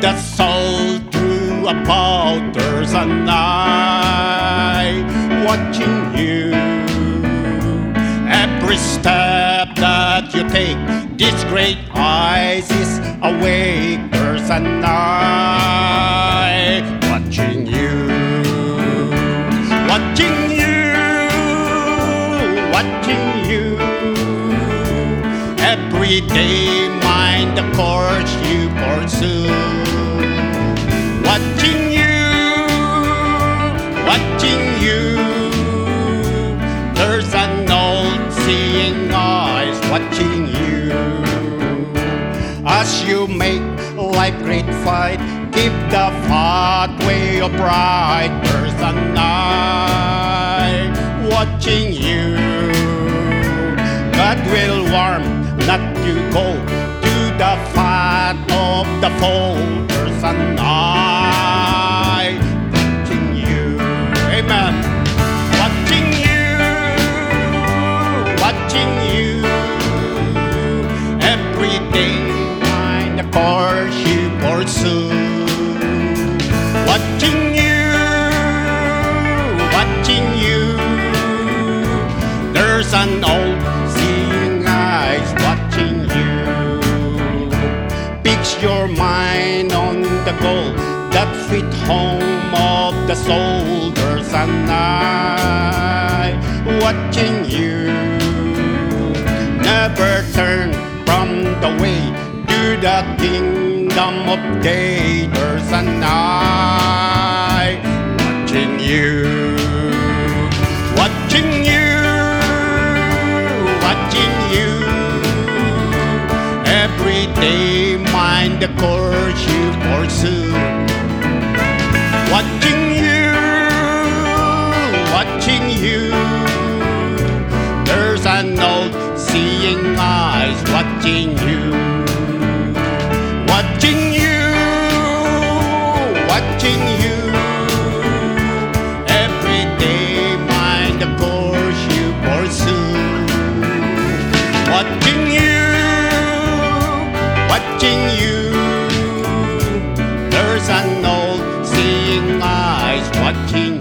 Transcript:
the soul through a powder's an eye watching you. Every step that you take, this great eyes is awake. There's an eye watching you, watching you, watching you. Every day, mind the course you pursue. Watching you, watching you. There's an old seeing eyes watching you. As you make life great fight, keep the pathway upright. There's an eye watching you. God will warm, not to go to the fat of the fold. There's an eye watching you. Amen. Watching you, watching you. Every day, find course you pursue. Watching you, watching you. There's an old Your mind on the goal that fit home of the soldiers and I watching you. Never turn from the way to the kingdom of day. There's an eye watching you. Watching you, the course you pursue. Watching you, watching you. There's an old seeing eyes watching you. Watching you, watching you. Every day, mind the course you pursue. Watching you watching you Motinha